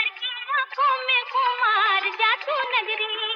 भर की आँखों में कुमार जा तू नगरी।